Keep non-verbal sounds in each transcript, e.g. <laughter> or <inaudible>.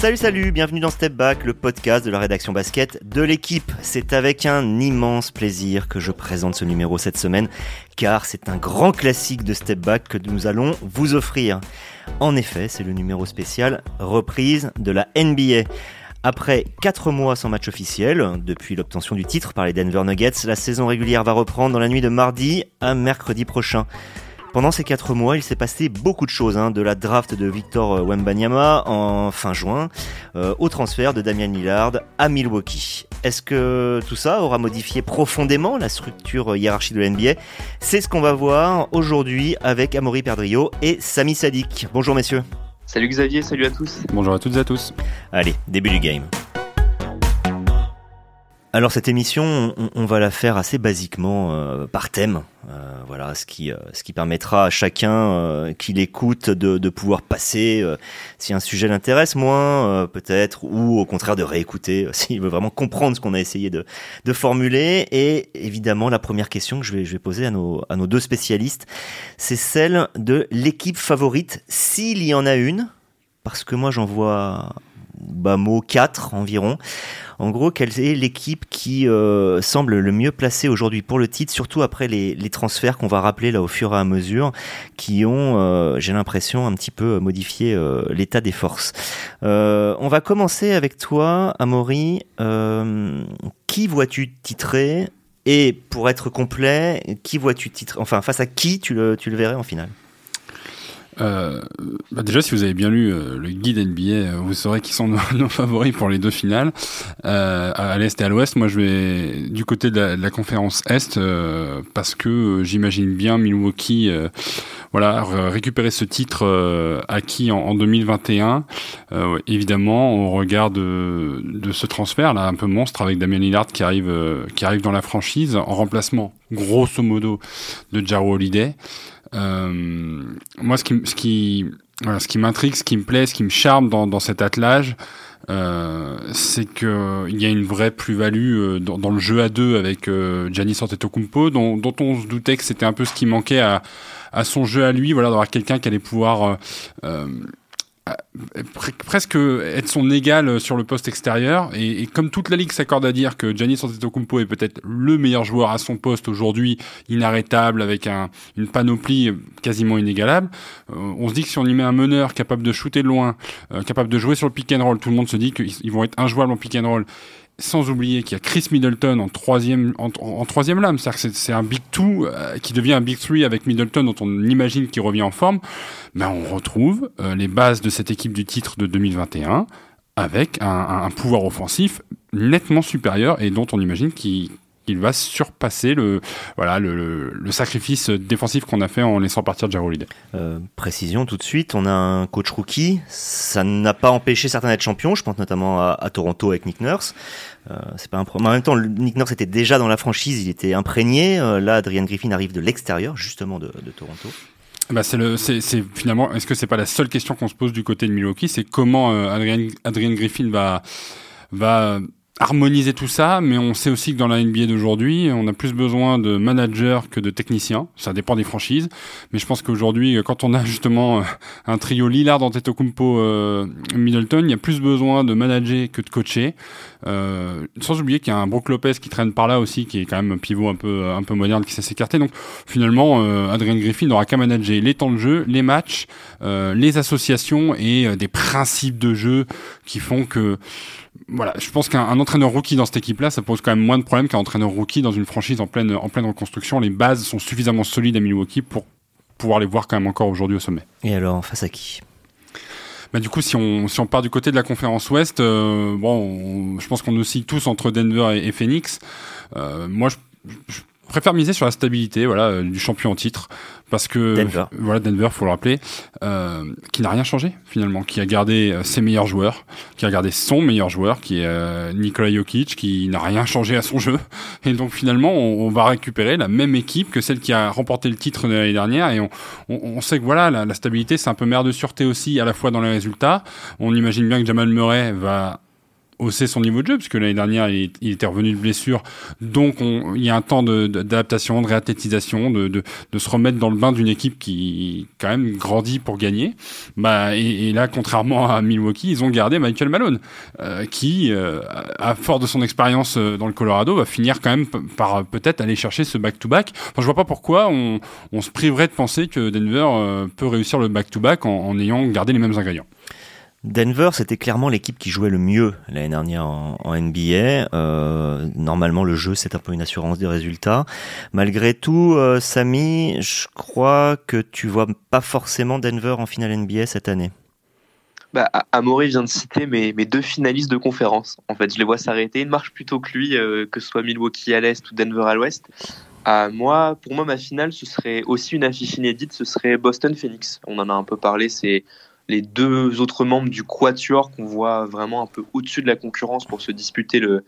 Salut salut, bienvenue dans Step Back, le podcast de la rédaction basket de l'équipe. C'est avec un immense plaisir que je présente ce numéro cette semaine, car c'est un grand classique de Step Back que nous allons vous offrir. En effet, c'est le numéro spécial reprise de la NBA. Après 4 mois sans match officiel, depuis l'obtention du titre par les Denver Nuggets, la saison régulière va reprendre dans la nuit de mardi à mercredi prochain. Pendant ces 4 mois, il s'est passé beaucoup de choses, hein, de la draft de Victor euh, Wembanyama en fin juin, euh, au transfert de Damian Lillard à Milwaukee. Est-ce que tout ça aura modifié profondément la structure hiérarchique de l'NBA C'est ce qu'on va voir aujourd'hui avec Amaury Perdrio et Sami Sadik. Bonjour messieurs. Salut Xavier, salut à tous. Bonjour à toutes et à tous. Allez, début du game. Alors cette émission, on, va la faire assez basiquement euh, par thème, euh, voilà, ce qui, euh, ce qui permettra à chacun qui l'écoute de, de, pouvoir passer si un sujet l'intéresse moins, peut-être, ou au contraire de réécouter <laughs> s'il veut vraiment comprendre ce qu'on a essayé de, de formuler. Et évidemment, la première question que je vais, je vais poser à nos, à nos deux spécialistes, c'est celle de l'équipe favorite, s'il y en a une, parce que moi j'en vois bas mot 4 environ. En gros, quelle est l'équipe qui euh, semble le mieux placée aujourd'hui pour le titre, surtout après les, transferts qu'on va rappeler là au fur et à mesure, qui ont, euh, j'ai l'impression, un petit peu modifié euh, l'état des forces. on va commencer avec toi, Amaury. qui vois-tu titrer? Et pour être complet, qui vois-tu titrer Enfin, face à qui tu le, tu le verrais en finale? Euh, bah déjà, si vous avez bien lu euh, le guide NBA, euh, vous saurez qui sont <laughs> nos, favoris pour les deux finales. Euh, à l'Est et à l'Ouest, moi je vais du côté de la, conférence Est parce que j'imagine bien Milwaukee voilà, récupérer ce titre acquis en, en 2021. évidemment, au regard de, de, ce transfert là un peu monstre avec Damien Lillard qui arrive, qui arrive dans la franchise en remplacement grosso modo de Jaro Holiday. Euh, moi, ce qui, ce qui, voilà, ce qui m'intrigue, ce qui me plaît, ce qui me charme dans, dans cet attelage, euh, c'est que il y a une vraie plus-value euh, dans, dans, le jeu à deux avec euh, Giannis Antetokounmpo, dont, dont on se doutait que c'était un peu ce qui manquait à, à son jeu à lui, voilà, d'avoir quelqu'un qui allait pouvoir euh, euh presque être son égal sur le poste extérieur. Et, comme toute la ligue s'accorde à dire que Giannis Antetokounmpo est peut-être le meilleur joueur à son poste aujourd'hui, inarrêtable, avec un, une panoplie quasiment inégalable, euh, on se dit que si on y met un meneur capable de shooter de loin, euh, capable de jouer sur le pick and roll, tout le monde se dit qu'ils vont être injouables en pick and roll sans oublier qu'il y a Chris Middleton en troisième, lame. C'est-à-dire que c'est un Big Two euh, qui devient un Big Three avec Middleton dont on imagine qu'il revient en forme. Ben, on retrouve euh, les bases de cette équipe du titre de 2021 avec un pouvoir offensif nettement supérieur et dont on imagine qu'il il va surpasser le, voilà, le, le, sacrifice défensif qu'on a fait en laissant partir Jaro euh, précision tout de suite, on a un coach rookie, ça n'a pas empêché certains d'être champions, je pense notamment à, Toronto avec Nick Nurse. Euh, c'est pas un problème. En même temps, Nick Nurse était déjà dans la franchise, il était imprégné. Euh, là, Adrian Griffin arrive de l'extérieur, justement de, de Toronto. Bah c'est le, c'est, finalement, est-ce que c'est pas la seule question qu'on se pose du côté de Milwaukee, c'est comment euh, Adrian, Adrian Griffin va va harmoniser tout ça, mais on sait aussi que dans la NBA d'aujourd'hui, on a plus besoin de managers que de techniciens. Ça dépend des franchises, mais je pense qu'aujourd'hui, quand on a justement euh, un trio Lillard, Antetokounmpo, euh, Middleton, il y a plus besoin de manager que de coacher. Euh, sans oublier qu'il y a un Brook Lopez qui traîne par là aussi, qui est quand même un pivot un peu un peu moderne qui sait s'écarter. Donc finalement, euh, Adrien Griffin n'aura qu'à manager les temps de jeu, les matchs, euh, les associations et des principes de jeu qui font que voilà, je pense qu'un entraîneur rookie dans cette équipe-là, ça pose quand même moins de problèmes qu'un entraîneur rookie dans une franchise en pleine, en pleine reconstruction. Les bases sont suffisamment solides à Milwaukee pour pouvoir les voir quand même encore aujourd'hui au sommet. Et alors, face à qui? Bah, du coup, si on, si on part du côté de la conférence Ouest, euh, bon, je pense qu'on oscille tous entre Denver et, Phoenix. Euh, moi, je, je, préfère miser sur la stabilité voilà, euh, du champion en titre parce que Denver. voilà Denver faut le rappeler euh, qui n'a rien changé finalement qui a gardé euh, ses meilleurs joueurs qui a gardé son meilleur joueur qui est euh, Nikola Jokic qui n'a rien changé à son jeu <laughs> et donc finalement on, on, va récupérer la même équipe que celle qui a remporté le titre de l'année dernière et on, on, on, sait que voilà la, la stabilité c'est un peu mère de sûreté aussi à la fois dans les résultats on imagine bien que Jamal Murray va hausser son niveau de jeu, puisque l'année dernière, il, était revenu de blessure. Donc, il y a un temps d'adaptation, de, de, réathlétisation, de, de, de, se remettre dans le bain d'une équipe qui, quand même, grandit pour gagner. Bah, et, là, contrairement à Milwaukee, ils ont gardé Michael Malone, euh, qui, euh, à fort de son expérience euh, dans le Colorado, va finir quand même par peut-être aller chercher ce back-to-back. Enfin, je vois pas pourquoi on, on se priverait de penser que Denver peut réussir le back-to-back en, en ayant gardé les mêmes ingrédients. Denver, c'était clairement l'équipe qui jouait le mieux l'année dernière en, NBA. Euh, normalement, le jeu, c'est un peu une assurance des résultats. Malgré tout, euh, Samy, je crois que tu vois pas forcément Denver en finale NBA cette année. Bah, Amoré vient de citer mes, deux finalistes de conférence. En fait, je les vois s'arrêter. Ils marchent plutôt que lui, euh, que ce soit Milwaukee à l'est ou Denver à l'ouest. moi, pour moi, ma finale, ce serait aussi une affiche inédite. Ce serait Boston-Phoenix. On en a un peu parlé. C'est les deux autres membres du Quatuor qu'on voit vraiment un peu au-dessus de la concurrence pour se disputer le,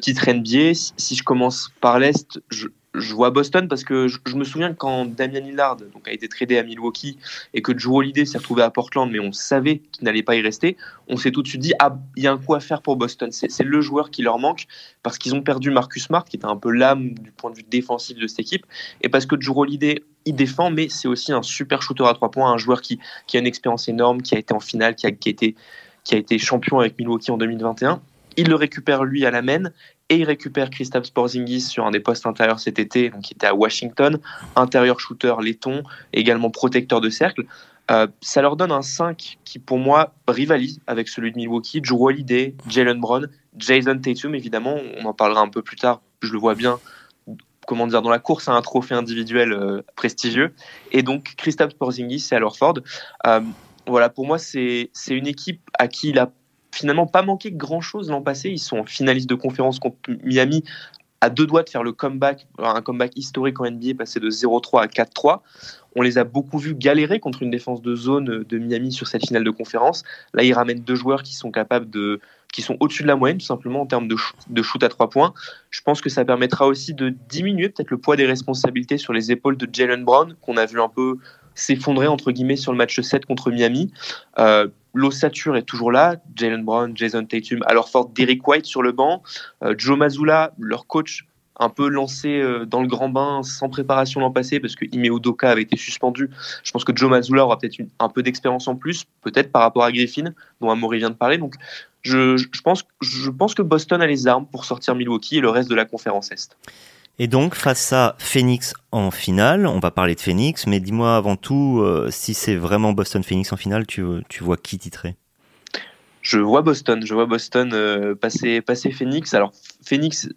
titre NBA. Si je commence par l'Est, je, je vois Boston parce que je, me souviens quand Damian Lillard donc, a été tradé à Milwaukee et que Joe Holiday s'est retrouvé à Portland, mais on savait qu'il n'allait pas y rester, on s'est tout de suite dit ah il y a un coup à faire pour Boston. C'est le joueur qui leur manque parce qu'ils ont perdu Marcus Smart qui était un peu l'âme du point de vue défensif de cette équipe et parce que Joe Holiday il défend, mais c'est aussi un super shooter à trois points, un joueur qui, a une expérience énorme, qui a été en finale, qui a, qui a été qui a été champion avec Milwaukee en 2021. Il le récupère lui à la main et il récupère Christophe Porzingis sur un des postes intérieurs cet été, donc il était à Washington, intérieur shooter laiton, également protecteur de cercle. Euh, ça leur donne un 5 qui, pour moi, rivalise avec celui de Milwaukee. Joe Holiday, Jalen Brown, Jason Tatum, évidemment, on en parlera un peu plus tard, je le vois bien, comment dire, dans la course à un trophée individuel euh, prestigieux. Et donc, Christophe Porzingis et alors Ford. Euh, voilà, pour moi, c'est une équipe à qui il a finalement pas manqué grand-chose l'an passé. Ils sont en finaliste de conférence contre Miami à deux doigts de faire le comeback, un comeback historique en NBA, passé de 0-3 à 4-3. On les a beaucoup vus galérer contre une défense de zone de Miami sur cette finale de conférence. Là, ils ramènent deux joueurs qui sont capables de, qui sont au-dessus de la moyenne, tout simplement en termes de shoot à trois points. Je pense que ça permettra aussi de diminuer peut-être le poids des responsabilités sur les épaules de Jalen Brown, qu'on a vu un peu s'effondrer entre guillemets sur le match 7 contre Miami. Euh, L'ossature est toujours là. Jalen Brown, Jason Tatum, alors fort Derek White sur le banc. Euh, Joe Mazzulla, leur coach, un peu lancé euh, dans le grand bain sans préparation l'an passé parce que Ime Udoka avait été suspendu. Je pense que Joe Mazzulla aura peut-être un peu d'expérience en plus, peut-être par rapport à Griffin, dont Amaury vient de parler. Donc je pense que Boston a les armes pour sortir Milwaukee et le reste de la conférence Est. Et donc, face à Phoenix en finale, on va parler de Phoenix, mais dis-moi avant tout, euh, si c'est vraiment Boston-Phoenix en finale, tu, vois qui titrer? Je vois Boston, je vois Boston euh, passer, passer Phoenix. Alors, Phoenix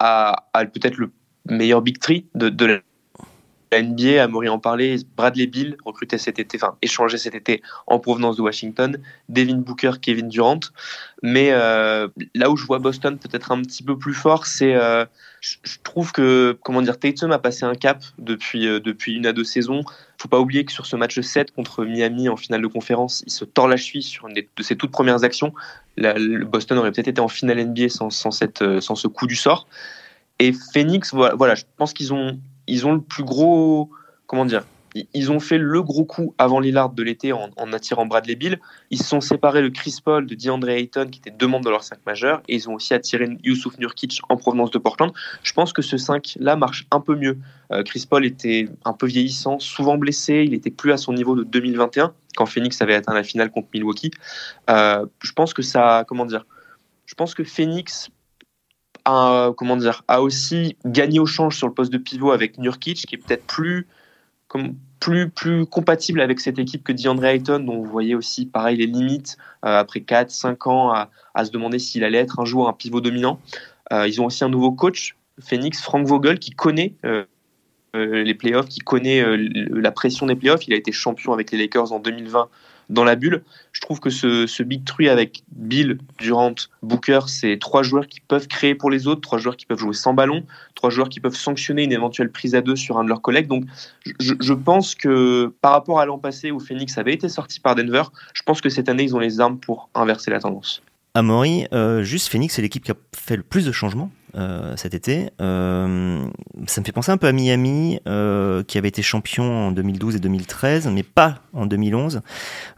a, peut-être le meilleur big tree de, de la NBA, Amaury en parler, Bradley Bill, recruté cet été, enfin échangé cet été en provenance de Washington, Devin Booker, Kevin Durant. Mais euh, là où je vois Boston peut-être un petit peu plus fort, c'est euh, je, trouve que comment dire Tatum a passé un cap depuis euh, depuis une à deux saisons. Faut pas oublier que sur ce match 7 contre Miami en finale de conférence, il se tord la cheville sur une de ses toutes premières actions. Boston aurait peut-être été en finale NBA sans, sans, cette, sans ce coup du sort. Et Phoenix, voilà je pense qu'ils ont ils ont le plus gros. Comment dire ils ont fait le gros coup avant Lillard de l'été en, attirant Bradley Bill. Ils se sont séparés de Chris Paul, de DeAndre Ayton, qui étaient deux membres de leur 5 majeur, et ils ont aussi attiré Yusuf Nurkic en provenance de Portland. Je pense que ce 5-là marche un peu mieux. Euh, Chris Paul était un peu vieillissant, souvent blessé, il était plus à son niveau de 2021, quand Phoenix avait atteint la finale contre Milwaukee. Euh, je pense que ça, comment dire, je pense que Phoenix a, dire, a aussi gagné au change sur le poste de pivot avec Nurkic, qui est peut-être plus, compatible avec cette équipe que DeAndre Ayton, dont vous voyez aussi, pareil, les limites euh, après 4-5 ans à, se demander s'il allait être un jour un pivot dominant. Euh, ils ont aussi un nouveau coach, Phoenix, Frank Vogel, qui connaît euh, les playoffs, qui connaît la pression des playoffs. Il a été champion avec les Lakers en 2020 dans la bulle. Je trouve que ce, Big Three avec Bill, Durant, Booker, c'est trois joueurs qui peuvent créer pour les autres, trois joueurs qui peuvent jouer sans ballon, trois joueurs qui peuvent sanctionner une éventuelle prise à deux sur un de leurs collègues. Donc je, je pense que par rapport à l'an passé où Phoenix avait été sorti par Denver, je pense que cette année ils ont les armes pour inverser la tendance. Amaury, euh, juste Phoenix, c'est l'équipe qui a fait le plus de changements euh, cet été. Euh, ça me fait penser un peu à Miami, euh, qui avait été champion en 2012 et 2013, mais pas en 2011.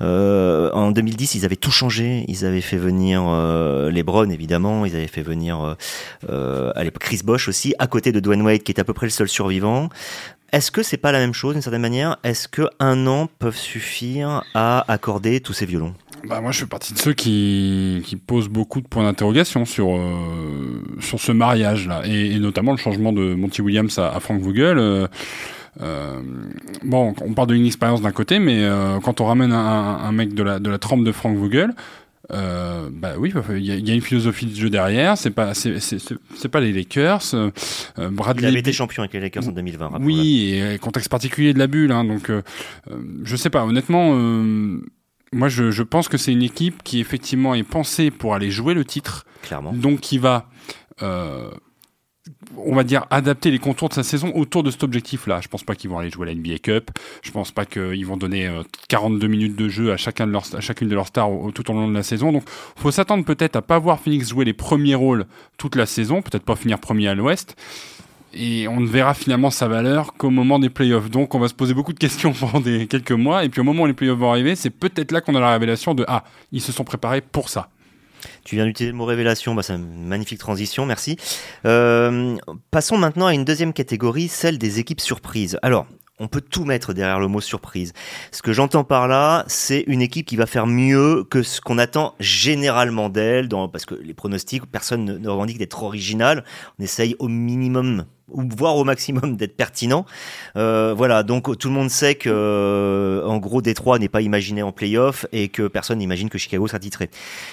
Euh, en 2010, ils avaient tout changé. Ils avaient fait venir euh, LeBron, évidemment. Ils avaient fait venir à l'époque Chris Bosh aussi, à côté de Dwayne Wade, qui est à peu près le seul survivant. Est-ce que c'est pas la même chose d'une certaine manière? Est-ce que un an peut suffire à accorder tous ces violons? Bah moi, je fais partie de ceux qui, qui posent beaucoup de points d'interrogation sur euh, sur ce mariage-là, et, et, notamment le changement de Monty Williams à, Frank Vogel. Euh, euh, bon, on parle de une expérience d'un côté, mais quand on ramène un, un, mec de la de la trempe de Frank Vogel, euh, bah oui, il y, y, a une philosophie de jeu derrière. C'est pas, c'est pas les Lakers. Euh, Bradley. Il avait été champion avec les Lakers en 2020. Oui, et contexte particulier de la bulle. Hein, donc, euh, je sais pas. Honnêtement, euh, moi, je, je pense que c'est une équipe qui effectivement est pensée pour aller jouer le titre. Clairement. Donc, qui va, euh, on va dire, adapter les contours de sa saison autour de cet objectif-là. Je pense pas qu'ils vont aller jouer la NBA Cup. Je pense pas qu'ils vont donner euh, 42 minutes de jeu à chacun de leurs, à chacune de leurs stars tout au long de la saison. Donc, faut s'attendre peut-être à pas voir Phoenix jouer les premiers rôles toute la saison. Peut-être pas finir premier à l'Ouest et on ne verra finalement sa valeur qu'au moment des playoffs. Donc on va se poser beaucoup de questions <laughs> pendant quelques mois, et puis au moment où les playoffs vont arriver, c'est peut-être là qu'on a la révélation de ah, ils se sont préparés pour ça. Tu viens d'utiliser le mot révélation, bah, c'est une magnifique transition, merci. Euh, passons maintenant à une deuxième catégorie, celle des équipes surprises. Alors, on peut tout mettre derrière le mot surprise. Ce que j'entends par là, c'est une équipe qui va faire mieux que ce qu'on attend généralement d'elle, parce que les pronostics, personne ne, ne revendique d'être original. On essaye au minimum ou voire au maximum d'être pertinent. Euh, voilà, donc tout le monde sait que euh, en gros Détroit n'est pas imaginé en playoff et que personne n'imagine que Chicago sera titré.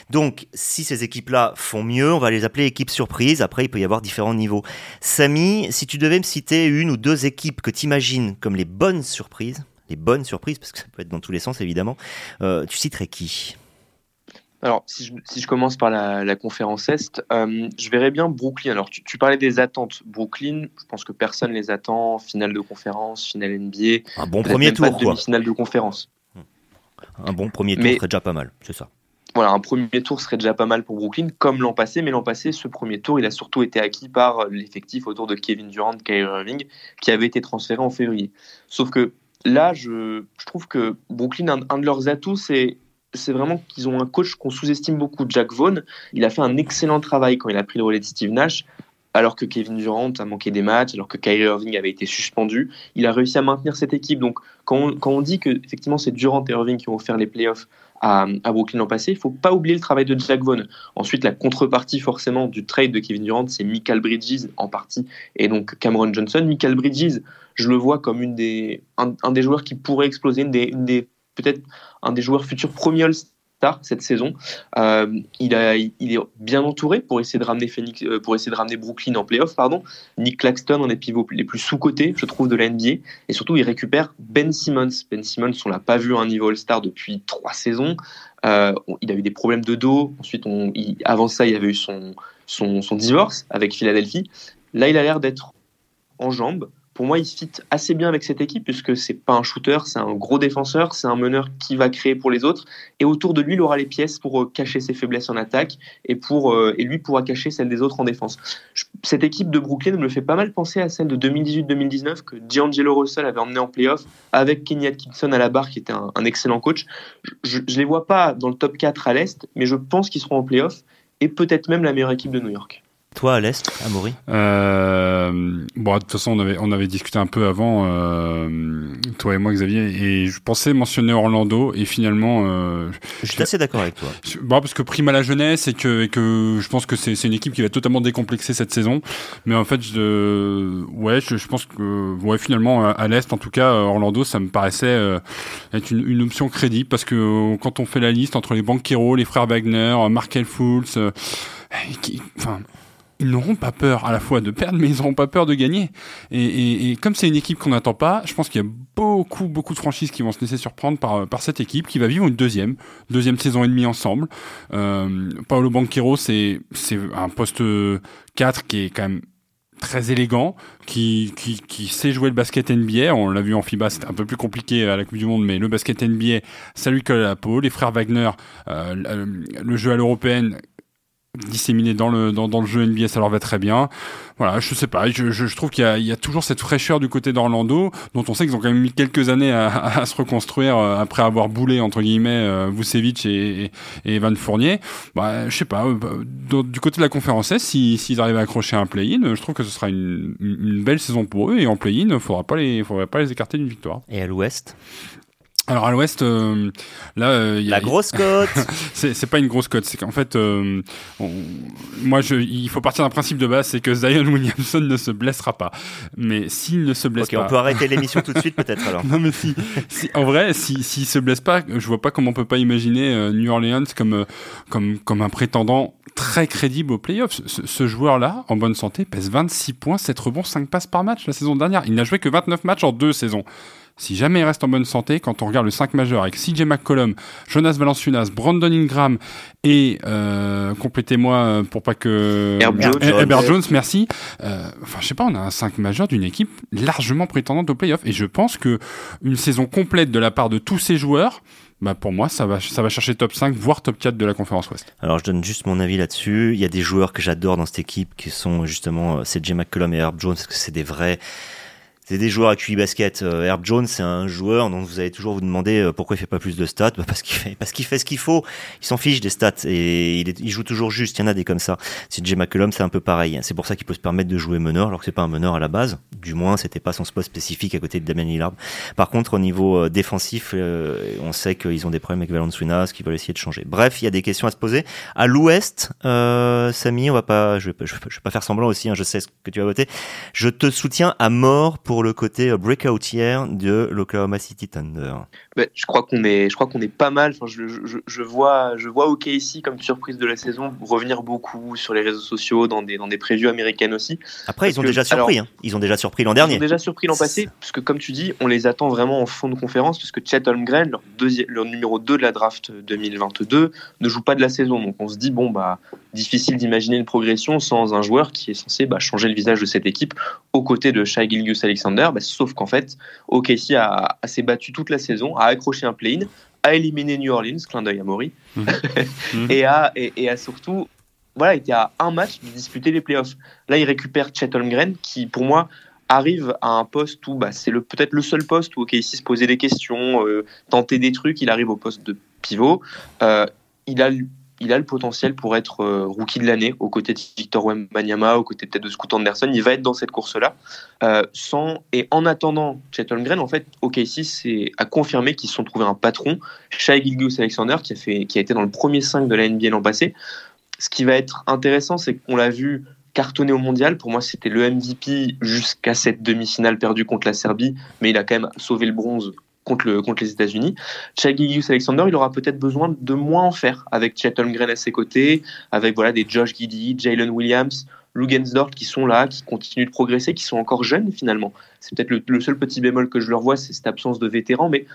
Donc si ces équipes-là font mieux, on va les appeler équipes surprises. Après, il peut y avoir différents niveaux. Samy, si tu devais me citer une ou deux équipes que tu imagines comme les bonnes surprises, les bonnes surprises, parce que ça peut être dans tous les sens évidemment, euh, tu citerais qui? Alors, si je, si je, commence par la, la conférence Est, euh, je verrais bien Brooklyn. Alors, tu, tu, parlais des attentes. Brooklyn, je pense que personne les attend. Finale de conférence, finale NBA. Un bon premier tour, quoi. Finale de conférence. Un bon premier tour mais, serait déjà pas mal, c'est ça. Voilà, un premier tour serait déjà pas mal pour Brooklyn, comme l'an passé. Mais l'an passé, ce premier tour, il a surtout été acquis par l'effectif autour de Kevin Durant, Kyrie Irving, qui avait été transféré en février. Sauf que là, je, je trouve que Brooklyn, un, un de leurs atouts, c'est c'est vraiment qu'ils ont un coach qu'on sous-estime beaucoup, Jack Vaughn. Il a fait un excellent travail quand il a pris le relais de Steve Nash, alors que Kevin Durant a manqué des matchs, alors que Kyrie Irving avait été suspendu. Il a réussi à maintenir cette équipe. Donc, quand on, dit que effectivement c'est Durant et Irving qui ont offert les playoffs à, à Brooklyn l'an passé, il faut pas oublier le travail de Jack Vaughn. Ensuite, la contrepartie forcément du trade de Kevin Durant, c'est Michael Bridges en partie, et donc Cameron Johnson. Michael Bridges, je le vois comme une des, un, des joueurs qui pourrait exploser, une des peut-être un des joueurs futurs premiers All-Star cette saison. Euh, il, est bien entouré pour essayer de ramener euh, Brooklyn en playoff. Nick Claxton, un des pivots les plus sous-cotés, je trouve, de la NBA. Et surtout, il récupère Ben Simmons. Ben Simmons, on l'a pas vu un niveau All-Star depuis trois saisons. Euh, il a eu des problèmes de dos. Ensuite, il, avant ça, il avait eu son divorce avec Philadelphie. Là, il a l'air d'être en jambes pour moi, il fit assez bien avec cette équipe puisque c'est pas un shooter, c'est un gros défenseur, c'est un meneur qui va créer pour les autres et autour de lui, il aura les pièces pour euh, cacher ses faiblesses en attaque et pour euh, et lui pourra cacher celles des autres en défense. Cette équipe de Brooklyn me fait pas mal penser à celle de 2018-2019 que D'Angelo Russell avait emmené en playoff avec Kenny Atkinson à la barre qui était un, un excellent coach. Je, je les vois pas dans le top 4 à l'est, mais je pense qu'ils seront en playoff et peut-être même la meilleure équipe de New York. Toi, à l'Est, Amaury euh, Bon, de toute façon, on avait, on avait discuté un peu avant, euh, toi et moi, Xavier, et je pensais mentionner Orlando, et finalement... Euh, je suis assez d'accord avec toi. Bon, parce que prime à la jeunesse, et que, et que je pense que c'est une équipe qui va totalement décomplexer cette saison. Mais en fait, je, ouais, je, je pense que ouais, finalement, à l'Est, en tout cas, Orlando, ça me paraissait être une, une, option crédible, parce que quand on fait la liste entre les Banquero, les frères Wagner, Markel Fultz... Qui, enfin, ils n'auront pas peur à la fois de perdre, mais ils n'auront pas peur de gagner. Et, et, et comme c'est une équipe qu'on n'attend pas, je pense qu'il y a beaucoup, beaucoup de franchises qui vont se laisser surprendre par, par cette équipe, qui va vivre une deuxième, deuxième saison et demie ensemble. Euh, Paolo Banquero, c'est, un poste 4 qui est quand même très élégant, qui, qui, qui sait jouer le basket NBA. On l'a vu en FIBA, c'était un peu plus compliqué à la Coupe du Monde, mais le basket NBA, ça lui colle à la peau. Les frères Wagner, euh, le jeu à l'européenne, disséminés dans le dans, le jeu NBA, ça leur va très bien. Voilà, je sais pas, je, trouve qu'il y, a toujours cette fraîcheur du côté d'Orlando, dont on sait qu'ils ont quand même mis quelques années à, se reconstruire euh, après avoir boulé entre guillemets euh, Vucevic et, et Evan Fournier. Bah, je sais pas, euh, du côté de la conférence S, s'ils si, arrivent à accrocher un play-in, je trouve que ce sera une, belle saison pour eux et en play-in, faudra pas les faudra pas les écarter d'une victoire. Et à l'Ouest? Alors à l'ouest, euh, là, euh, y a, la grosse cote. <laughs> c'est pas une grosse cote, c'est qu'en fait, euh, on, moi, je, il faut partir d'un principe de base, c'est que Zion <laughs> Williamson ne se blessera pas. Mais s'il ne se blesse okay, pas, on peut arrêter l'émission tout de suite peut-être alors. <laughs> Non mais si, si en vrai, s'il si, se blesse pas, je vois pas comment on peut pas imaginer euh, New Orleans comme comme comme un prétendant très crédible aux playoffs. Ce, ce joueur-là, en bonne santé, pèse 26 points, 7 rebonds, 5 passes par match la saison dernière. Il n'a joué que 29 matchs en deux saisons. Si jamais il reste en bonne santé, quand on regarde le 5 majeur avec CJ McCollum, Jonas Valanciunas, Brandon Ingram et euh, complétez-moi euh, pour pas que Herb Jones, Herbert Jones merci. Euh, enfin, je sais pas, on a un 5 majeur d'une équipe largement prétendante au playoff et je pense que une saison complète de la part de tous ces joueurs bah pour moi, ça va, ça va chercher top 5, voire top 4 de la conférence Ouest. Alors, je donne juste mon avis là-dessus. Il y a des joueurs que j'adore dans cette équipe qui sont justement CJ McCollum et Herb Jones, parce que c'est des vrais, c'est des joueurs à QI basket. Euh, Herb Jones, c'est un joueur dont vous allez toujours vous demander euh, pourquoi il fait pas plus de stats. Bah parce qu'il fait, parce qu'il fait ce qu'il faut. Il s'en fiche des stats et il, est, il, joue toujours juste. Il y en a des comme ça. C'est Jay McCollum, c'est un peu pareil. C'est pour ça qu'il peut se permettre de jouer meneur, alors que c'est pas un meneur à la base. Du moins, c'était pas son spot spécifique à côté de Damien Lillard. Par contre, au niveau euh, défensif, on sait qu'ils ont des problèmes avec Valanciunas, qu'ils veulent essayer de changer. Bref, il y a des questions à se poser. À l'Ouest, euh, Samy, on va pas, je vais, je, je vais pas faire semblant aussi. Hein, je sais ce que tu vas voter. Je te soutiens à mort pour le côté breakout hier de l'Oklahoma City Thunder. Ben, je crois qu'on est, je crois qu'on est pas mal. Enfin, je, je, je, vois, je vois OKC comme surprise de la saison revenir beaucoup sur les réseaux sociaux, dans des, dans des previews américaines aussi. Après, ils ont que, déjà surpris. Alors, hein. Ils ont déjà surpris l'an dernier. Ils ont déjà surpris l'an passé, parce que comme tu dis, on les attend vraiment en fond de conférence, parce que Chet Holmgren, leur, leur numéro 2 de la draft 2022, ne joue pas de la saison. Donc on se dit bon bah difficile d'imaginer une progression sans un joueur qui est censé bah, changer le visage de cette équipe aux côtés de Shai Gilgus Alexander. Bah, sauf qu'en fait, OKC a, a s'est battu toute la saison, a accroché un play-in, a éliminé New Orleans, clin d'œil à Maury, mmh. <laughs> et, a, et, et, surtout voilà, été à un match de disputer les playoffs. Là, il récupère Chet Holmgren, qui pour moi arrive à un poste où bah, c'est peut-être le seul poste où OKC se posait des questions, euh, tenter des trucs. Il arrive au poste de pivot. Euh, il a il a le potentiel pour être euh, rookie de l'année aux côtés de Victor Wembanyama, aux côtés peut-être de Scoot Anderson. Il va être dans cette course-là. Euh, et en attendant Chet Holmgren, en fait, OKC c'est a confirmé qu'ils se sont trouvés un patron, Shai Gilgeous Alexander, qui a fait, qui a été dans le premier 5 de la NBA l'an passé. Ce qui va être intéressant, c'est qu'on l'a vu cartonner au mondial. Pour moi, c'était le MVP jusqu'à cette demi-finale perdue contre la Serbie, mais il a quand même sauvé le bronze contre, le, contre les États-Unis. Chagigius Alexander, il aura peut-être besoin de moins en faire avec Chet Holmgren à ses côtés, avec voilà des Josh Giddy, Jalen Williams, Lugensdorf qui sont là, qui continuent de progresser, qui sont encore jeunes finalement. C'est peut-être le, seul petit bémol que je leur vois, c'est cette absence de vétérans, mais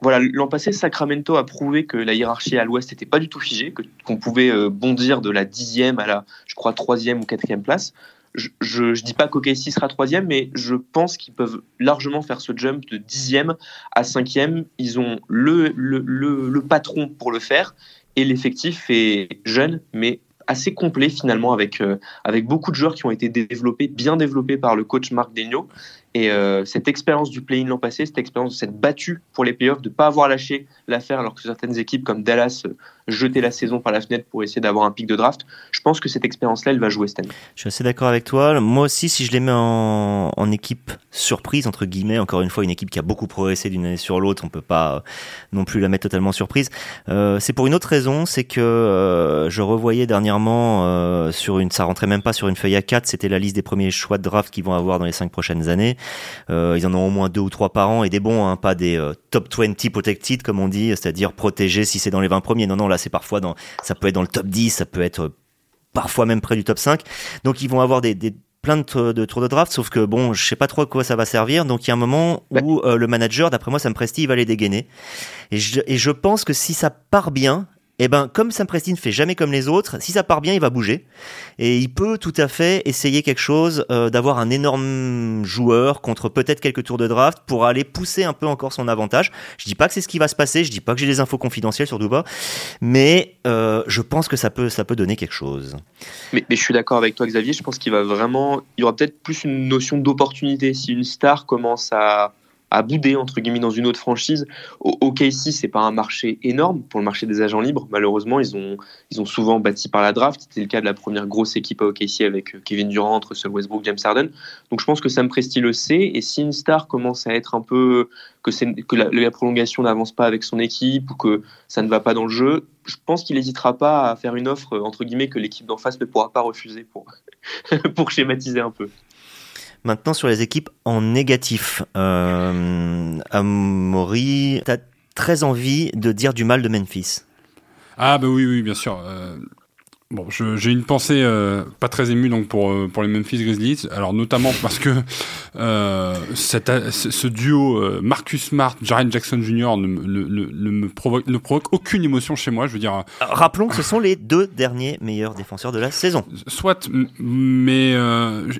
voilà, l'an passé, Sacramento a prouvé que la hiérarchie à l'ouest n'était pas du tout figée, qu'on pouvait euh, bondir de la dixième à la, je crois, troisième ou quatrième place je, je, dis pas qu'OKC sera troisième, mais je pense qu'ils peuvent largement faire ce jump de dixième à cinquième. Ils ont le, le, le, le patron pour le faire et l'effectif est jeune, mais assez complet finalement avec, euh, avec beaucoup de joueurs qui ont été développés, bien développés par le coach Marc Degno. Et euh, cette expérience du play-in l'an passé, cette expérience de cette battue pour les playoffs, de ne pas avoir lâché l'affaire alors que certaines équipes comme Dallas jetaient la saison par la fenêtre pour essayer d'avoir un pic de draft, je pense que cette expérience-là, elle va jouer cette année. Je suis assez d'accord avec toi. Moi aussi, si je les mets en, équipe surprise, entre guillemets, encore une fois, une équipe qui a beaucoup progressé d'une année sur l'autre, on peut pas euh, non plus la mettre totalement surprise. Euh, c'est pour une autre raison, c'est que euh, je revoyais dernièrement euh, sur une, ça rentrait même pas sur une feuille A4, c'était la liste des premiers choix de draft qu'ils vont avoir dans les cinq prochaines années. Ils en ont au moins deux ou trois par an et des bons, hein, pas des top 20 protected comme on dit, c'est-à-dire protégés si c'est dans les 20 premiers. Non, non, là c'est parfois dans, ça peut être dans le top 10, ça peut être euh, parfois même près du top 5. Donc ils vont avoir des, des plein de, de, tours de draft, sauf que bon, je sais pas trop à quoi ça va servir. Donc il y a un moment où euh, le manager, d'après moi, ça me il va les dégainer. Et je, et je pense que si ça part bien, eh ben, comme Sam Presti ne fait jamais comme les autres, si ça part bien, il va bouger. Et il peut tout à fait essayer quelque chose, euh, d'avoir un énorme joueur contre peut-être quelques tours de draft pour aller pousser un peu encore son avantage. Je dis pas que c'est ce qui va se passer, je dis pas que j'ai des infos confidentielles sur Duba, mais euh, je pense que ça peut, ça peut donner quelque chose. Mais, mais je suis d'accord avec toi, Xavier. Je pense qu'il va vraiment, il y aura peut-être plus une notion d'opportunité si une star commence à à bouder entre guillemets dans une autre franchise. Au OKC, c'est pas un marché énorme pour le marché des agents libres. Malheureusement, ils ont ils ont souvent bâti par la draft. C'était le cas de la première grosse équipe à OKC avec euh, Kevin Durant, Russell Westbrook, James Harden. Donc je pense que Sam Presti le sait. Et si une star commence à être un peu que que la, prolongation n'avance pas avec son équipe ou que ça ne va pas dans le jeu, je pense qu'il n'hésitera pas à faire une offre entre guillemets que l'équipe d'en face ne pourra pas refuser pour <laughs> pour schématiser un peu. Maintenant sur les équipes en négatif, euh, Amaury, t'as très envie de dire du mal de Memphis? Ah bah oui, oui, bien sûr. Euh, Bon, j'ai une pensée euh, pas très émue donc pour euh, pour les Memphis Grizzlies. Alors notamment parce que euh, cette, ce duo euh, Marcus Smart, Jaren Jackson Jr. Ne, ne, ne, me provoque ne provoque aucune émotion chez moi. Je veux dire. Rappelons que ce sont les deux derniers meilleurs défenseurs de la saison. Soit, mais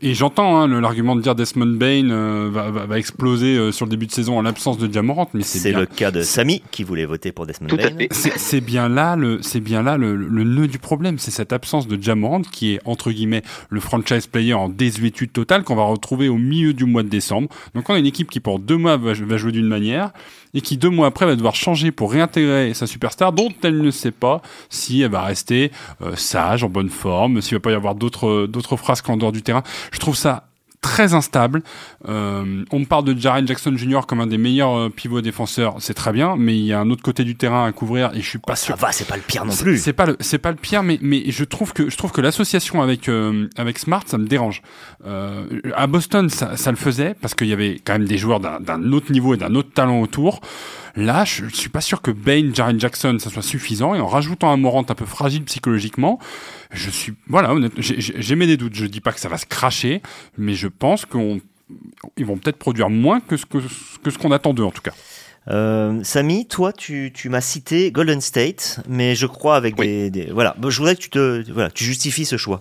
et j'entends hein, l'argument de dire Desmond Bain va, va, va, exploser sur le début de saison en l'absence de Diamorant, mais c'est le cas de Samy qui voulait voter pour Desmond Bain. C'est bien là le c'est bien là le, le nœud du problème, c'est cette absence de Jamorant, qui est entre guillemets le franchise player en désuétude totale qu'on va retrouver au milieu du mois de décembre. Donc on a une équipe qui pour deux mois va, jouer d'une manière et qui deux mois après va devoir changer pour réintégrer sa superstar dont elle ne sait pas si elle va rester euh, sage, en bonne forme, s'il va pas y avoir d'autres d'autres qu'en dehors du terrain. Je trouve ça très instable. Euh, on me parle de Jaren Jackson Jr. comme un des meilleurs euh, pivots défenseurs, c'est très bien, mais il y a un autre côté du terrain à couvrir et je suis pas sûr. Ça va, c'est pas le pire non plus. C'est pas le, c'est pas le pire, mais mais je trouve que je trouve que l'association avec euh, avec Smart, ça me dérange. Euh, à Boston, ça, ça le faisait parce qu'il y avait quand même des joueurs d'un autre niveau et d'un autre talent autour. Là, je, suis pas sûr que Bain, Jaren Jackson, ça soit suffisant. Et en rajoutant un Morant un peu fragile psychologiquement, je suis, voilà, j'ai mes des doutes. Je dis pas que ça va se cracher, mais je pense qu'on, ils vont peut-être produire moins que ce que, que ce qu'on attend d'eux en tout cas. Euh, Samy, toi, tu, tu m'as cité Golden State, mais je crois avec des, des, voilà. Je voudrais que tu te, voilà, tu justifies ce choix.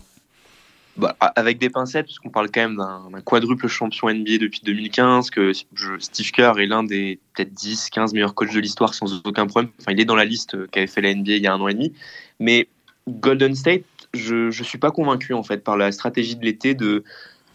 Bah, avec des pincettes, parce qu'on parle quand même d'un quadruple champion NBA depuis 2015, que Steve Kerr est l'un des peut-être 10, 15 meilleurs coachs de l'histoire sans aucun problème. Enfin, il est dans la liste qu'avait fait la NBA il y a un an et demi. Mais Golden State, je ne suis pas convaincu en fait par la stratégie de l'été de,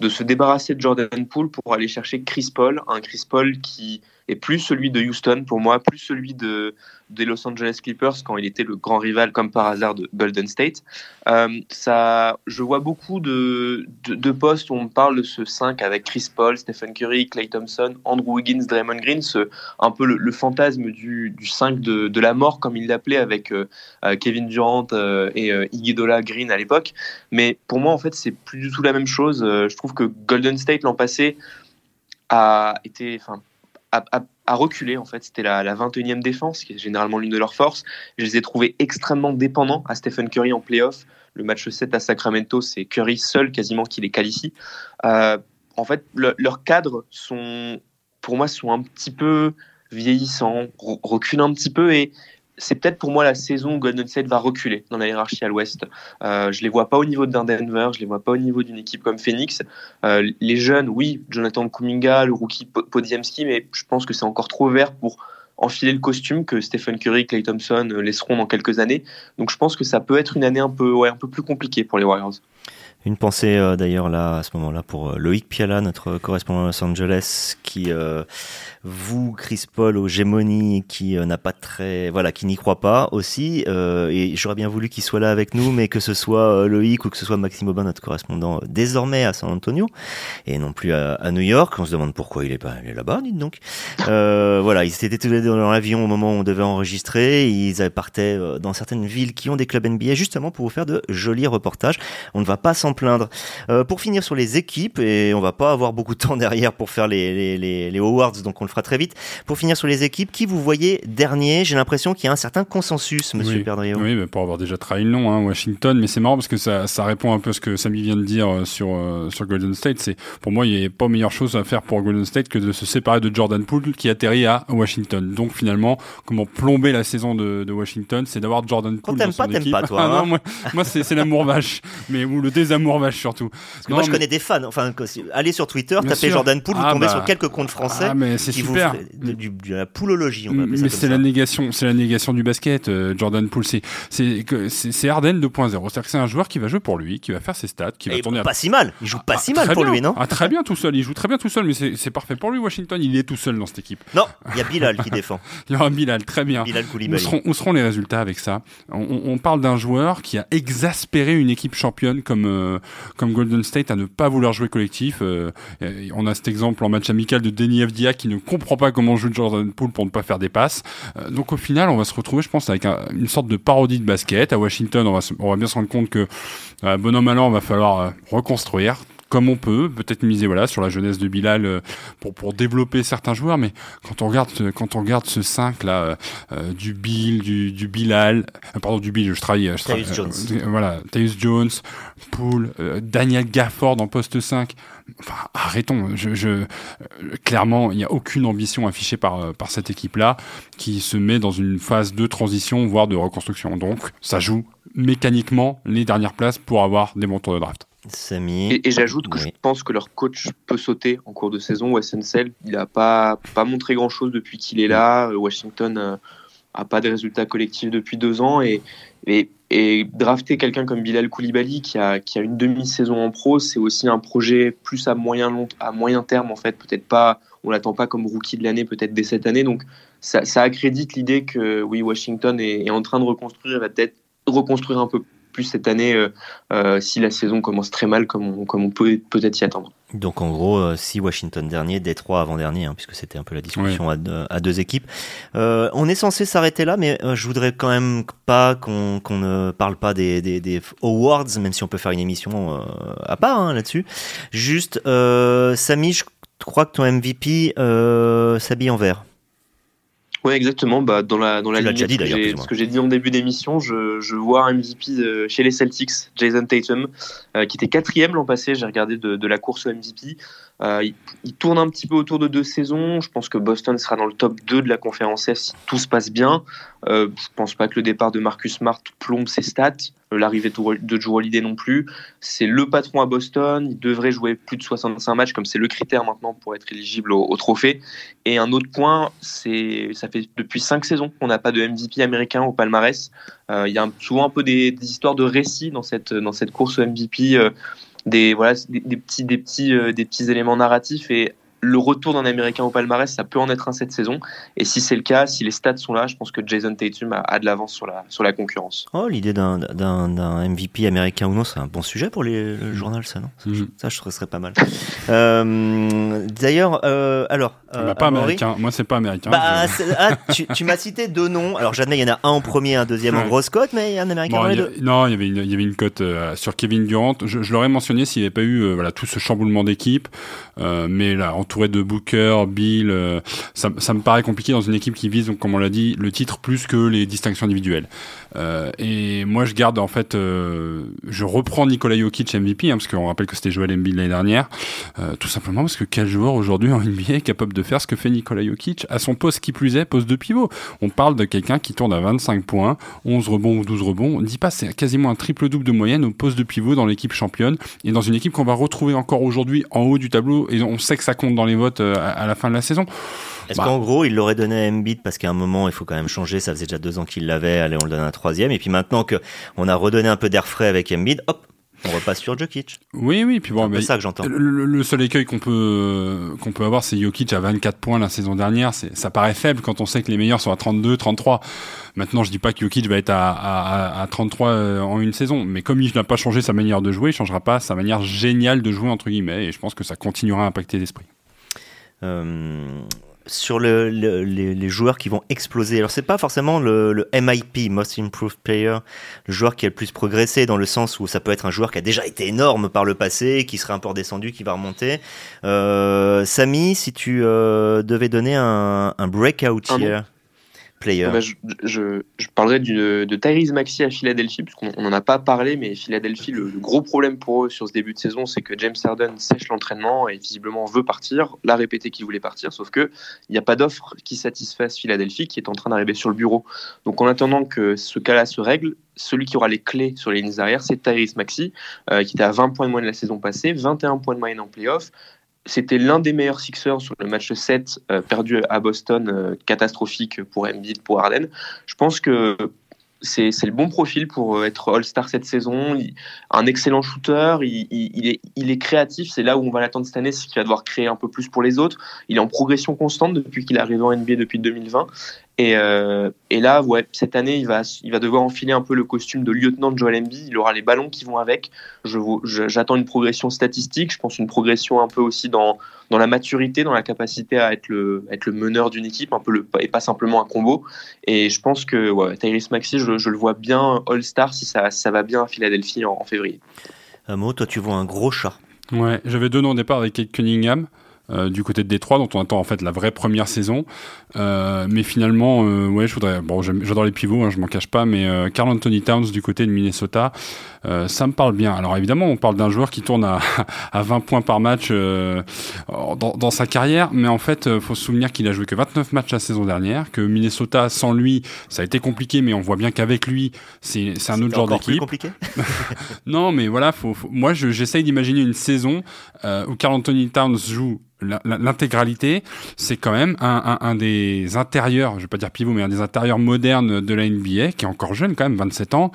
de se débarrasser de Jordan Poole pour aller chercher Chris Paul, un Chris Paul qui est plus celui de Houston pour moi, plus celui de, des Los Angeles Clippers quand il était le grand rival comme par hasard de Golden State. Euh, ça, je vois beaucoup de, de, postes où on parle de ce 5 avec Chris Paul, Stephen Curry, Clay Thompson, Andrew Wiggins, Draymond Green, ce, un peu le, fantasme du, du 5 de, la mort comme il l'appelait avec euh, euh, Kevin Durant et Iguodala Green à l'époque. Mais pour moi en fait c'est plus du tout la même chose. je trouve que Golden State l'an passé a été, enfin à, reculer en fait. C'était la, la 21e défense, qui est généralement l'une de leurs forces. Je les ai trouvés extrêmement dépendants à Stephen Curry en playoff. Le match 7 à Sacramento, c'est Curry seul quasiment qui les qualifie. Euh, en fait, leurs cadres sont, pour moi, sont un petit peu vieillissants, reculent un petit peu et c'est peut-être pour moi la saison où Golden State va reculer dans la hiérarchie à l'ouest. Euh, je les vois pas au niveau d'un Denver, je les vois pas au niveau d'une équipe comme Phoenix. Euh, les jeunes, oui, Jonathan Kuminga, le rookie Podiemski, mais je pense que c'est encore trop vert pour enfiler le costume que Stephen Curry, Clay Thompson euh, laisseront dans quelques années. Donc je pense que ça peut être une année un peu, un peu plus compliquée pour les Warriors. Une pensée euh, d'ailleurs là à ce moment-là pour euh, Loïc Piala, notre correspondant à Los Angeles, qui euh, vous Chris Paul aux gémonies, qui n'a pas très, voilà, qui n'y croit pas aussi. et j'aurais bien voulu qu'il soit là avec nous, mais que ce soit Loïc ou que ce soit Maxime Aubin, notre correspondant désormais à San Antonio et non plus à, à New York. On se demande pourquoi il est pas est là-bas, dites donc. <laughs> voilà, ils étaient tous les deux dans l'avion au moment où on devait enregistrer. Ils partaient dans certaines villes qui ont des clubs NBA justement pour vous faire de jolis reportages. On ne va pas s'en plaindre. Euh, pour finir sur les équipes, et on va pas avoir beaucoup de temps <laughs> derrière pour faire les, les, les, les awards, donc on le fera très vite. Pour finir sur les équipes, qui vous voyez dernier? J'ai l'impression qu'il y a un certain consensus, Monsieur oui. Perdrio. Oui, pour avoir déjà trahi le nom, hein, Washington, mais c'est marrant parce que ça, ça répond un peu à ce que Samy vient de dire euh, sur, euh, sur Golden State. C'est pour moi, il n'y a pas meilleure chose à faire pour Golden State que de se séparer de Jordan Poole qui atterrit à Washington. Donc finalement, comment plomber la saison de, de Washington, c'est d'avoir Jordan Poole dans son pas, équipe. Pas, toi, <laughs> ah, hein non, moi, moi c'est l'amour vache, mais ou le désamour vache surtout. Parce que non, moi, je connais des fans. Enfin, allez sur Twitter, tapez sûr. Jordan Poole, vous ah, tombez bah, sur quelques comptes français. Ah, mais c'est super. Vous, de, de, de, la poulologie, on va appeler mais c'est la négation, c'est la négation du basket. Euh, Jordan Poole, c'est c'est Harden 2.0. C'est-à-dire que c'est un joueur qui va jouer pour lui, qui va faire ses stats, qui va Et tourner. Pas à... si mal. Il joue pas ah, si mal pour bien. lui, non Ah très bien tout seul. Il joue très bien tout seul, mais c'est parfait pour lui. Washington, il est tout seul dans cette équipe. Non, il y a Bilal qui <laughs> défend. Il y aura Bilal, très bien. Bilal où seront, où seront les résultats avec ça? On, on, parle d'un joueur qui a exaspéré une équipe championne comme euh, comme Golden State à ne pas vouloir jouer collectif. Euh, on a cet exemple en match amical de Denis Avdia qui ne comprend pas comment joue Jordan Poole pour ne pas faire des passes. Euh, donc au final, on va se retrouver, je pense, avec un, une sorte de parodie de basket. À Washington, on va, va bien se rendre compte que bonhomme allant, va falloir reconstruire comme on peut, peut-être miser voilà sur la jeunesse de Bilal euh, pour pour développer certains joueurs, mais quand on regarde quand on regarde ce 5 là euh, du Bill, du, du Bilal, euh, pardon du Bill, je travaille, je travaille Jones. voilà, Tyus Jones, Poole, Daniel Gafford en poste 5. Enfin, arrêtons. Je, je clairement, il n'y a aucune ambition affichée par par cette équipe-là qui se met dans une phase de transition, voire de reconstruction. Donc, ça joue mécaniquement les dernières places pour avoir des tours de draft. Samy. Et, et j'ajoute que Oui. je pense que leur coach peut sauter en cours de saison. Wes Unseld, il n'a pas, pas montré grand-chose depuis qu'il est là. Euh, Washington euh, a pas de résultats collectifs depuis deux ans. Et, et, et drafter quelqu'un comme Bilal Koulibaly, qui a, qui a une demi-saison en pro, c'est aussi un projet plus à moyen, long, à moyen terme, en fait. Peut-être pas, on l'attend pas comme rookie de l'année, peut-être dès cette année. Donc ça, ça accrédite l'idée que oui, Washington est, est en train de reconstruire, va peut-être reconstruire un peu plus cette année euh, euh, si la saison commence très mal comme on, comme on peut peut-être y attendre. Donc en gros, euh, si Washington dernier, Détroit avant-dernier, hein, puisque c'était un peu la discussion à, deux, à, deux, équipes. Euh, on est censé s'arrêter là, mais je voudrais quand même pas qu'on qu ne parle pas des, des, des, awards, même si on peut faire une émission euh, à part hein, là-dessus. Juste, euh, Samy, je crois que ton MVP euh, s'habille en vert. Oui, exactement. Bah, dans la, dans la ligne dit, d'ailleurs. Ce que j'ai dit en début d'émission, je, je, vois un MVP de, chez les Celtics, Jason Tatum, euh, qui était quatrième l'an passé. J'ai regardé de, de, la course au MVP. Euh, il, il, tourne un petit peu autour de deux saisons. Je pense que Boston sera dans le top 2 de la conférence F si tout se passe bien. Euh, je pense pas que le départ de Marcus Smart plombe ses stats. Euh, L'arrivée de Joe Holiday non plus. C'est le patron à Boston. Il devrait jouer plus de 65 matchs, comme c'est le critère maintenant pour être éligible au, trophée. Et un autre point, c'est ça fait depuis cinq saisons qu'on n'a pas de MVP américain au palmarès. Euh, il y a souvent un peu des, histoires de récits dans cette dans cette course au MVP. Euh, des voilà des, petits des petits des petits éléments narratifs et le retour d'un américain au palmarès ça peut en être un cette saison. Et si c'est le cas si les stats sont là je pense que Jason Tatum a, a de l'avance sur la sur la concurrence. Oh l'idée d'un d'un MVP américain ou non c'est un bon sujet pour les, le journal ça non? Ça, Mm. ça je trouve serait pas mal. <laughs> Euh, d'ailleurs euh, alors bah, pas Amaury, américain. Moi c'est pas américain bah, ah, tu, tu m'as cité deux noms. Alors j'admets il y en a un en premier un deuxième ouais. en grosse cote mais il y a un américain bon, dans les y a, deux. non il y avait une, il y avait une cote euh, sur Kevin Durant. Je, je l'aurais mentionné s'il n'y avait pas eu euh, voilà tout ce chamboulement d'équipe. Euh, mais là entouré de Booker Bill euh, ça, me paraît compliqué dans une équipe qui vise comme on l'a dit le titre plus que les distinctions individuelles. Euh, et moi je garde en fait euh, je reprends Nikola Jokic MVP hein, parce qu'on rappelle que c'était Joel Embiid l'année dernière tout simplement parce que quel joueur aujourd'hui en NBA est capable de faire ce que fait Nikola Jokic à son poste qui plus est poste de pivot. On parle de quelqu'un qui tourne à 25 points 11 rebonds ou 12 rebonds on dit pas c'est quasiment un triple double de moyenne au poste de pivot dans l'équipe championne et dans une équipe qu'on va retrouver encore aujourd'hui en haut du tableau et on sait que ça compte dans les votes euh, à, à la fin de la saison est-ce bah. qu'en gros, il l'aurait donné à Embiid parce qu'à un moment, il faut quand même changer. Ça faisait déjà deux ans qu'il l'avait. Allez, on le donne à un troisième. Et puis maintenant que on a redonné un peu d'air frais avec Embiid, hop, on repasse sur Jokic. Oui, oui, puis bon, c'est ça que j'entends. Le, le, seul écueil qu'on peut qu'on peut avoir, c'est Jokic à 24 points la saison dernière. Ça paraît faible quand on sait que les meilleurs sont à 32, 33. Maintenant, je dis pas que Jokic va être à, à, à 33 euh, en une saison, mais comme il n'a pas changé sa manière de jouer, il changera pas sa manière géniale de jouer entre guillemets. Et je pense que ça continuera à impacter l'esprit. Euh, sur le, les, joueurs qui vont exploser. Alors c'est pas forcément le, MIP, Most Improved Player, le joueur qui a le plus progressé dans le sens où ça peut être un joueur qui a déjà été énorme par le passé, qui serait un peu redescendu, qui va remonter. Euh, Samy, si tu euh, devais donner un, un breakout here je, parlerai de Tyrese Maxi à Philadelphie, puisqu'on n'en a pas parlé, mais Philadelphie, le, gros problème pour eux sur ce début de saison, c'est que James Harden sèche l'entraînement et visiblement veut partir, l'a répété qu'il voulait partir, sauf que il n'y a pas d'offre qui satisfasse Philadelphie, qui est en train d'arriver sur le bureau. Donc en attendant que ce cas-là se règle, celui qui aura les clés sur les lignes arrière, c'est Tyrese Maxi, euh, qui était à 20 points de moyenne la saison passée, 21 points de moyenne en playoff, c'était l'un des meilleurs Sixers sur le match 7 euh, perdu à Boston, euh, catastrophique pour Embiid, pour Harden. Je pense que c'est le bon profil pour euh, être All-Star cette saison. un excellent shooter, il, est, il est, créatif. C'est là où on va l'attendre cette année, c'est qu'il va devoir créer un peu plus pour les autres. Il est en progression constante depuis qu'il est arrivé en NBA depuis 2020. Et, euh, et, là, ouais, cette année, il va, il va devoir enfiler un peu le costume de lieutenant de Joel Embiid. Il aura les ballons qui vont avec. J'attends une progression statistique. Je pense une progression un peu aussi dans, dans la maturité, dans la capacité à être le, être le meneur d'une équipe, un peu le, et pas simplement un combo. Et je pense que ouais, Tyrese Maxi, je, je, le vois bien All-Star si ça, ça va bien à Philadelphie en, février. Mo, toi, tu vois un gros chat. Ouais, j'avais deux noms au départ avec Kate Cunningham. Euh, du côté de Détroit, dont on attend en fait la vraie première saison. Euh, mais finalement, euh, ouais, je voudrais. Bon, j'adore les pivots, hein, je m'en cache pas, mais Carl Anthony Towns du côté de Minnesota, ça me parle bien. Alors évidemment, on parle d'un joueur qui tourne à, <laughs> à 20 points par match dans, dans, sa carrière, mais en fait, faut se souvenir qu'il a joué que 29 matchs la saison dernière, que Minnesota sans lui, ça a été compliqué, mais on voit bien qu'avec lui, c'est un autre genre d'équipe. compliqué? <laughs> Non, mais voilà, faut, faut... moi, j'essaye d'imaginer une saison où Carl Anthony Towns joue l'intégralité, c'est quand même un, un, un, des intérieurs, je vais pas dire pivot, mais un des intérieurs modernes de la NBA, qui est encore jeune quand même, 27 ans.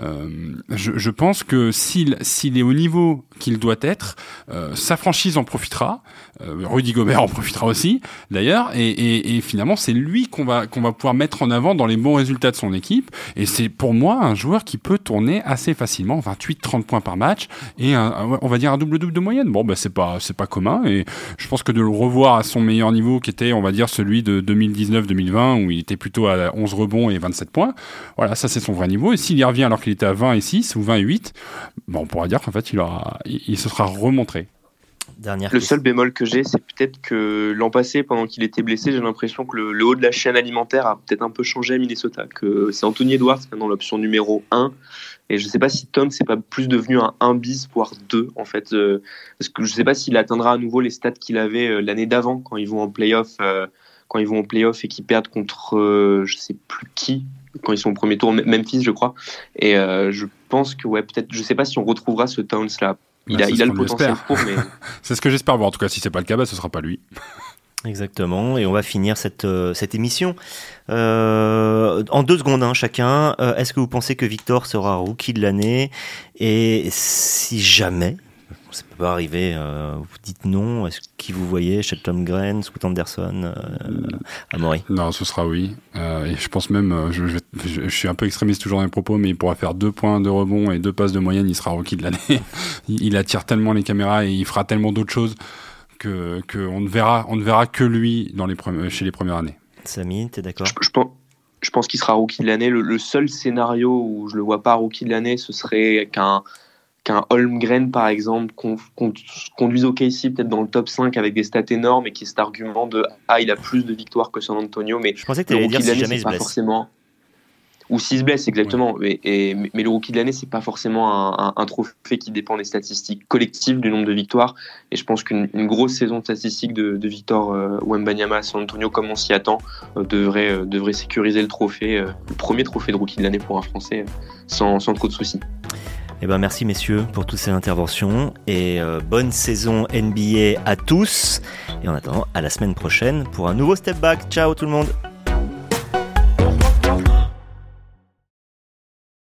Euh, je, je, pense que s'il s'il est au niveau qu'il doit être, euh, sa franchise en profitera. Euh, Rudy Gobert en profitera aussi, d'ailleurs. Et, et, et, finalement, c'est lui qu'on va qu'on va pouvoir mettre en avant dans les bons résultats de son équipe. Et c'est pour moi un joueur qui peut tourner assez facilement, 28-30 points par match et un, on va dire un double double de moyenne. Bon, ben c'est pas c'est pas commun et pense que de le revoir à son meilleur niveau, qui était, on va dire, celui de 2019-2020, où il était plutôt à 11 rebonds et 27 points, voilà, ça c'est son vrai niveau. Et s'il y revient alors qu'il était à 20 et 6 ou 20 et 8, bon, on pourra dire qu'en fait, il, il, se sera remontré. Dernière le seul bémol que j'ai, c'est peut-être que l'an passé, pendant qu'il était blessé, j'ai l'impression que le, haut de la chaîne alimentaire a peut-être un peu changé à Minnesota, que c'est Anthony Edwards maintenant l'option numéro 1 et je ne sais pas si Tom c'est pas plus devenu un 1 bis voire 2 en fait. Euh, parce que je ne sais pas s'il atteindra à nouveau les stats qu'il avait euh, l'année d'avant quand ils vont en playoff, euh, quand ils vont en playoff et qu'ils perdent contre je ne sais plus qui quand ils sont au premier tour, Memphis je crois. Et je pense que ouais peut-être, je sais pas si on retrouvera ce Towns là. Il bah, a, il a le potentiel pour, mais <laughs> c'est ce que j'espère voir. En tout cas, si c'est pas le cas, bah, ce sera pas lui. <laughs> Exactement, et on va finir cette, euh, cette émission euh, en deux secondes hein, chacun. Euh, est-ce que vous pensez que Victor sera rookie de l'année? Et si jamais, ça peut pas arriver, vous dites non, est-ce qui vous voyez Tom Green, Scoot Anderson, Amaury Non, ce sera oui. et je pense même, je, je, suis un peu extrémiste toujours dans mes propos, mais il pourra faire deux points de rebond et deux passes de moyenne, il sera rookie de l'année. <laughs> il attire tellement les caméras et il fera tellement d'autres choses que, on ne verra on ne verra que lui dans les chez les premières années. Samy, es d'accord? Je, pense, je pense qu'il sera rookie de l'année. Le, seul scénario où je le vois pas rookie de l'année, ce serait qu'un qu'un Holmgren par exemple conduise au KC peut-être dans le top 5 avec des stats énormes et qui est cet argument de ah il a plus de victoires que San Antonio mais je pensais que dire si jamais il se blesse. forcément ou s'il se blesse, exactement. Et, mais le rookie de l'année, c'est pas forcément un, trophée qui dépend des statistiques collectives du nombre de victoires. Et je pense qu'une grosse saison statistique de, de Victor euh, Wembanyama à San Antonio, comme on s'y attend, euh, devrait, euh, devrait sécuriser le trophée, le premier trophée de rookie de l'année pour un Français, sans, sans trop de soucis. Eh ben merci messieurs pour toutes ces interventions et bonne saison NBA à tous. Et en attendant, à la semaine prochaine pour un nouveau step back. Ciao tout le monde.